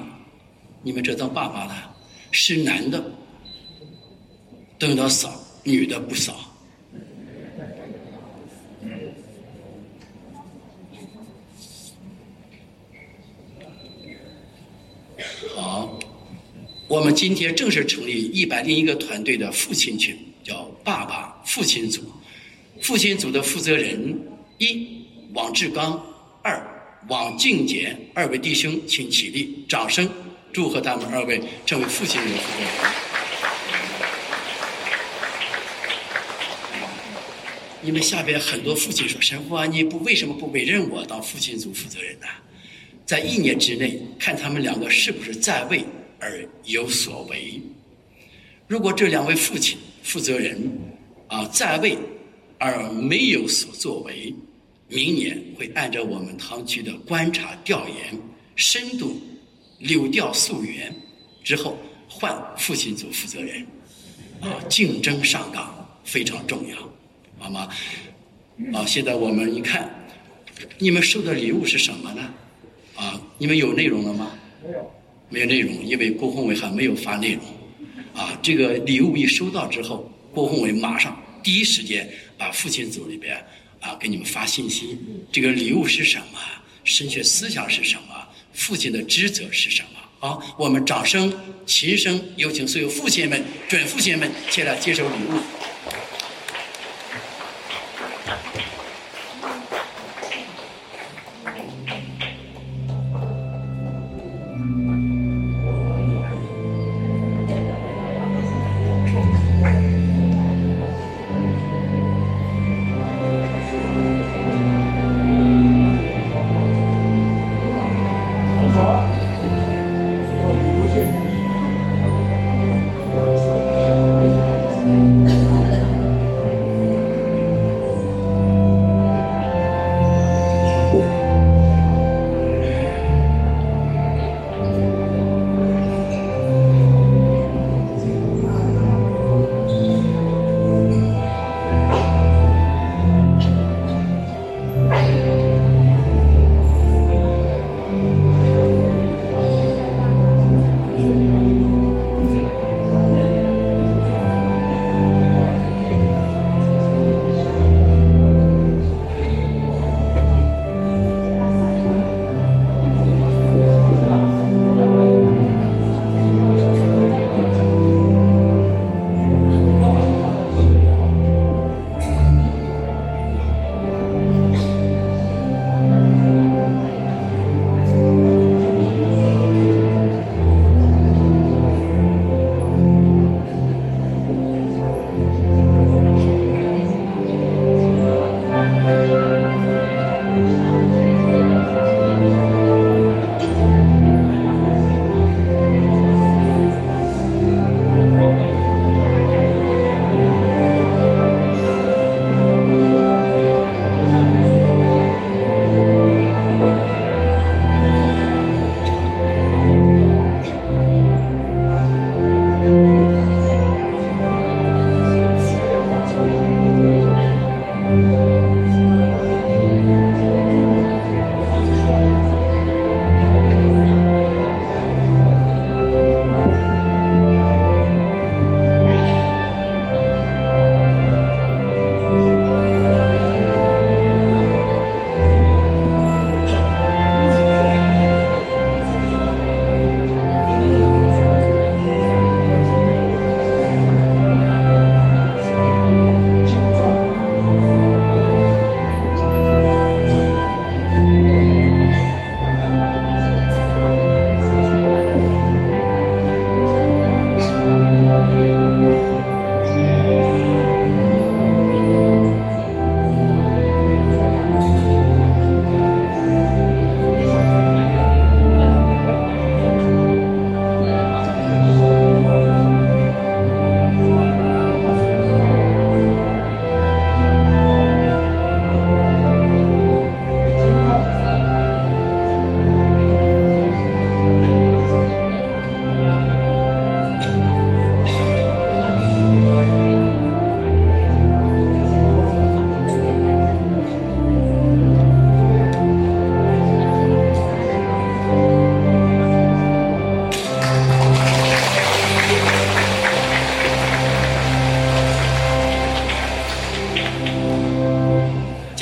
你们这当爸爸的，是男的，等到扫，女的不扫。好。我们今天正式成立一百零一个团队的父亲群，叫“爸爸父亲组”。父亲组的负责人一王志刚，二王静杰，二位弟兄请起立，掌声祝贺他们二位成为父亲组的负责人。你们下边很多父亲说：“神父啊，你不为什么不委任我当父亲组负责人呢？”在一年之内，看他们两个是不是在位而有所为。如果这两位父亲负责人啊在位而没有所作为，明年会按照我们堂区的观察调研，深度柳调溯源之后换父亲组负责人，啊，竞争上岗非常重要，好吗？啊，现在我们一看，你们收的礼物是什么呢？啊，你们有内容了吗？没有，没有内容，因为郭宏伟还没有发内容。啊，这个礼物一收到之后，郭宏伟马上第一时间把父亲组里边啊给你们发信息，这个礼物是什么？神学思想是什么？父亲的职责是什么？好，我们掌声、琴声，有请所有父亲们、准父亲们前来接受礼物。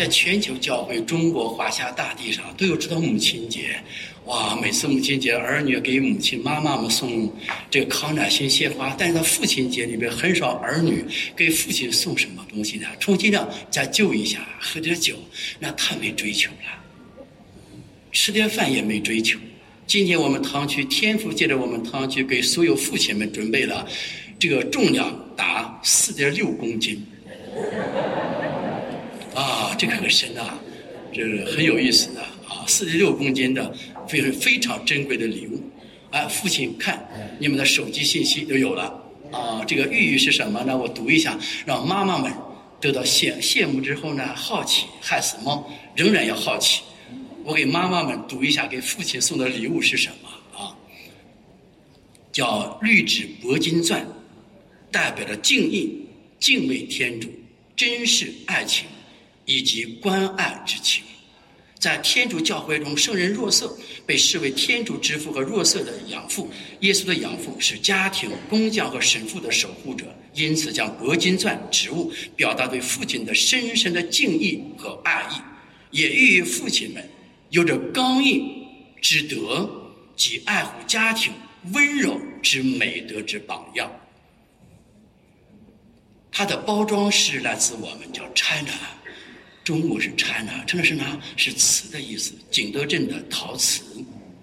在全球教会、中国华夏大地上都有这道母亲节，哇！每次母亲节，儿女给母亲妈妈们送这个康乃馨鲜花，但是在父亲节里边，很少儿女给父亲送什么东西呢？充其量再就一下，喝点酒，那太没追求了。吃点饭也没追求。今天我们堂区天父借着我们堂区给所有父亲们准备了这个重量达四点六公斤。这个很深啊，这个很有意思的啊，四十六公斤的非常非常珍贵的礼物。哎，父亲看你们的手机信息都有了啊，这个寓意是什么呢？我读一下，让妈妈们得到羡羡慕之后呢，好奇害死猫，仍然要好奇。我给妈妈们读一下，给父亲送的礼物是什么啊？叫绿纸铂金钻，代表着敬意、敬畏天主、珍视爱情。以及关爱之情，在天主教会中，圣人若瑟被视为天主之父和若瑟的养父。耶稣的养父是家庭工匠和神父的守护者，因此将铂金钻植物表达对父亲的深深的敬意和爱意，也寓意父亲们有着刚毅之德及爱护家庭温柔之美德之榜样。它的包装是来自我们叫 China。中国是 China，China 是哪？是瓷的意思。景德镇的陶瓷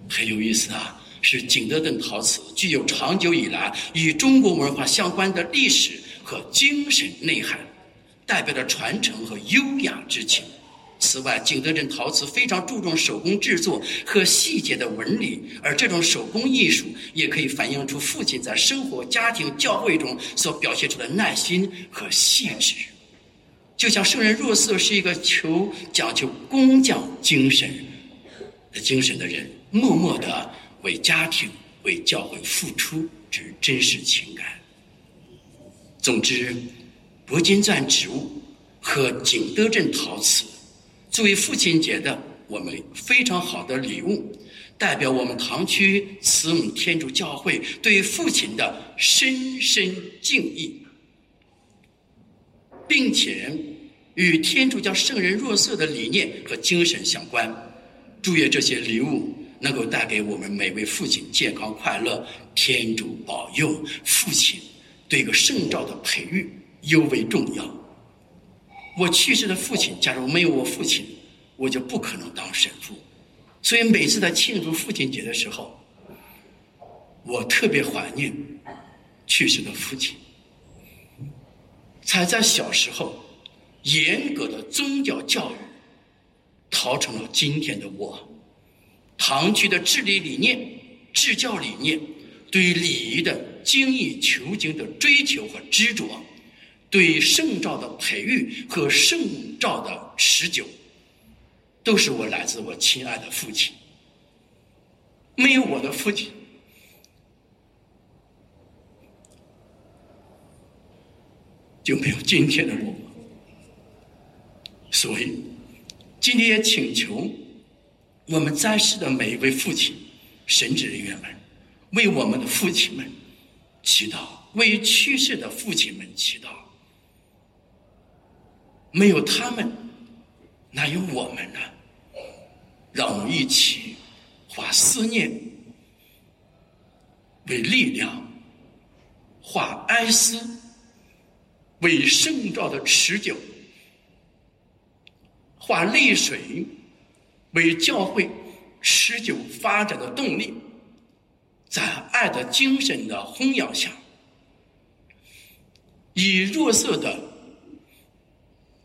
很有意思啊，是景德镇陶瓷，具有长久以来与中国文化相关的历史和精神内涵，代表着传承和优雅之情。此外，景德镇陶瓷非常注重手工制作和细节的纹理，而这种手工艺术也可以反映出父亲在生活、家庭、教会中所表现出的耐心和细致。就像圣人若瑟是一个求讲究工匠精神的精神的人，默默的为家庭、为教会付出之真实情感。总之，铂金钻植物和景德镇陶瓷，作为父亲节的我们非常好的礼物，代表我们唐区慈母天主教会对父亲的深深敬意，并且。与天主教圣人若瑟的理念和精神相关，祝愿这些礼物能够带给我们每位父亲健康快乐。天主保佑父亲对一个圣召的培育尤为重要。我去世的父亲，假如没有我父亲，我就不可能当神父。所以每次在庆祝父亲节的时候，我特别怀念去世的父亲。才在小时候。严格的宗教教育，陶成了今天的我。唐区的治理理念、治教理念，对于礼仪的精益求精的追求和执着，对圣召的培育和圣召的持久，都是我来自我亲爱的父亲。没有我的父亲，就没有今天的我。所以，今天也请求我们在世的每一位父亲、神职人员们，为我们的父亲们祈祷，为去世的父亲们祈祷。没有他们，哪有我们呢？让我们一起化思念为力量，化哀思为圣召的持久。化泪水为教会持久发展的动力，在爱的精神的弘扬下，以弱色的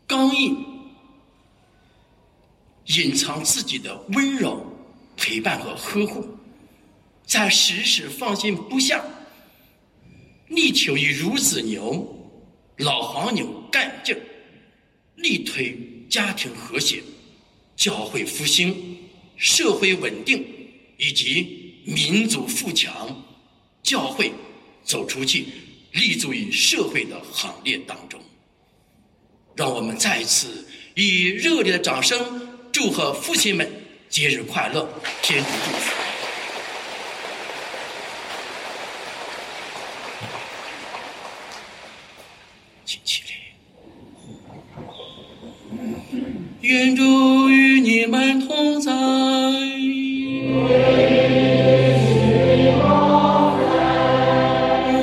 刚毅隐藏自己的温柔陪伴和呵护，在时时放心不下，力求以孺子牛、老黄牛干劲儿力推。家庭和谐、教会复兴、社会稳定以及民族富强，教会走出去，立足于社会的行列当中。让我们再一次以热烈的掌声祝贺父亲们节日快乐，天主祝福。愿主与你们同在。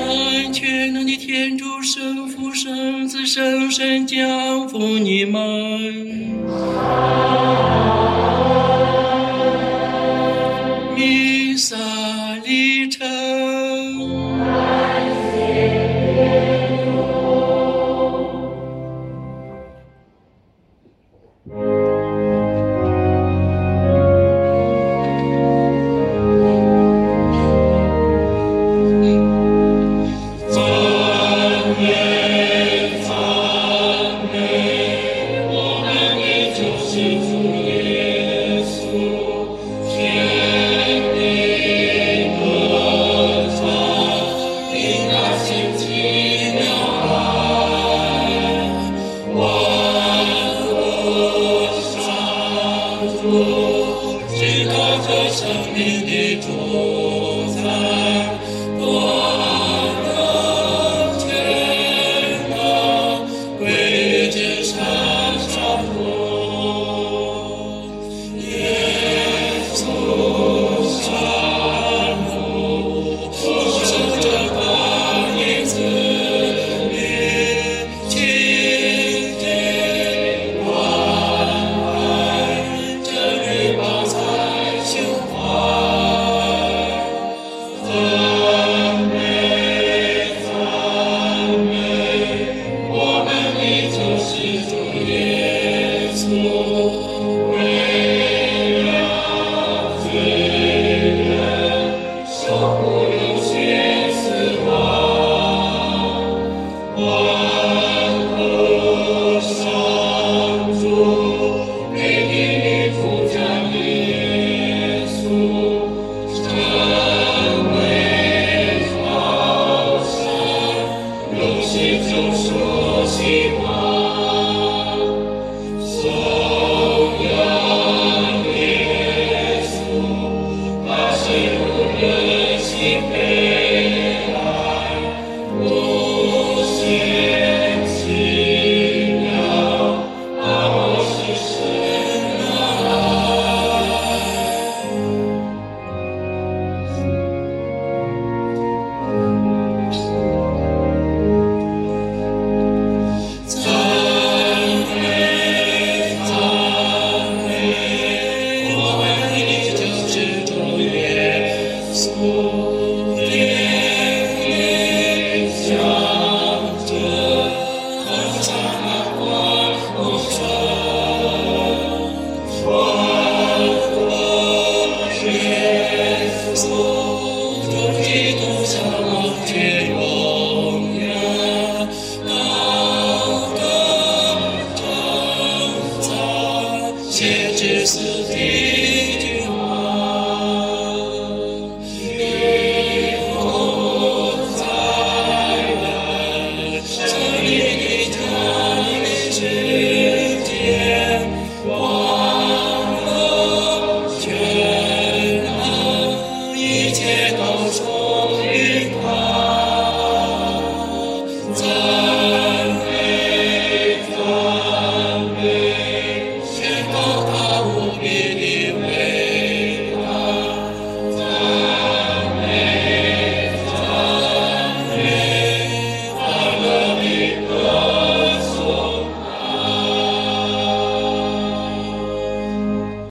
愿全能的天主圣父、圣子、圣神降福你们。